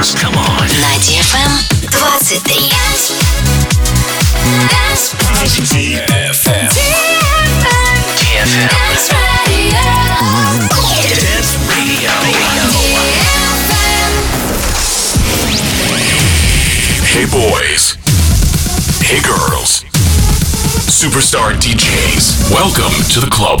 dance. Come on. На DFM 23. DFM. DFM. Dance Radio. Hey boys. Hey girls. Superstar DJs. Welcome to the club.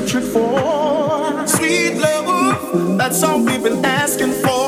searching for. Sweet love, that's all we've been asking for.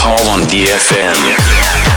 Hall on DFM.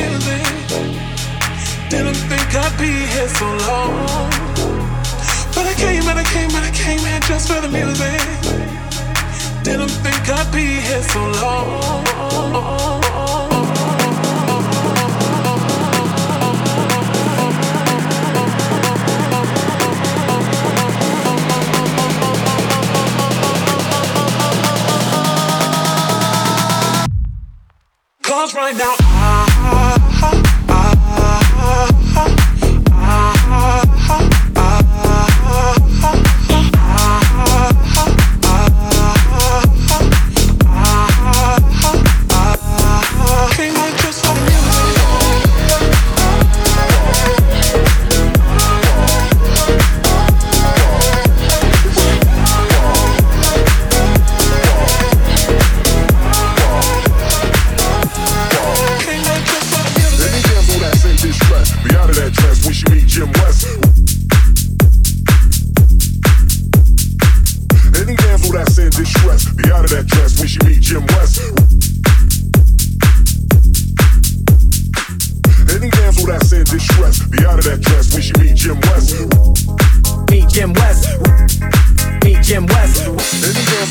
forgiving. Didn't think I'd be here so long. But I came and I came and I came here just for the music. Didn't think I'd be here so long. right now.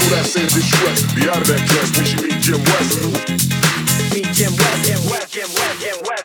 that same distress. Be out of that dress. We should meet Jim West. Meet Jim West, Jim West, Jim West, Jim West.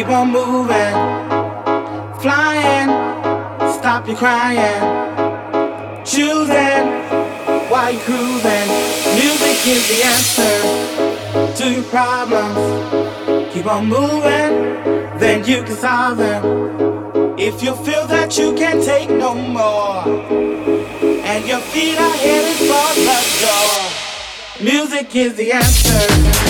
Keep on moving, flying, stop your crying, choosing while you're cruising. Music is the answer to your problems. Keep on moving, then you can solve them. If you feel that you can't take no more, and your feet are headed for the door. Music is the answer.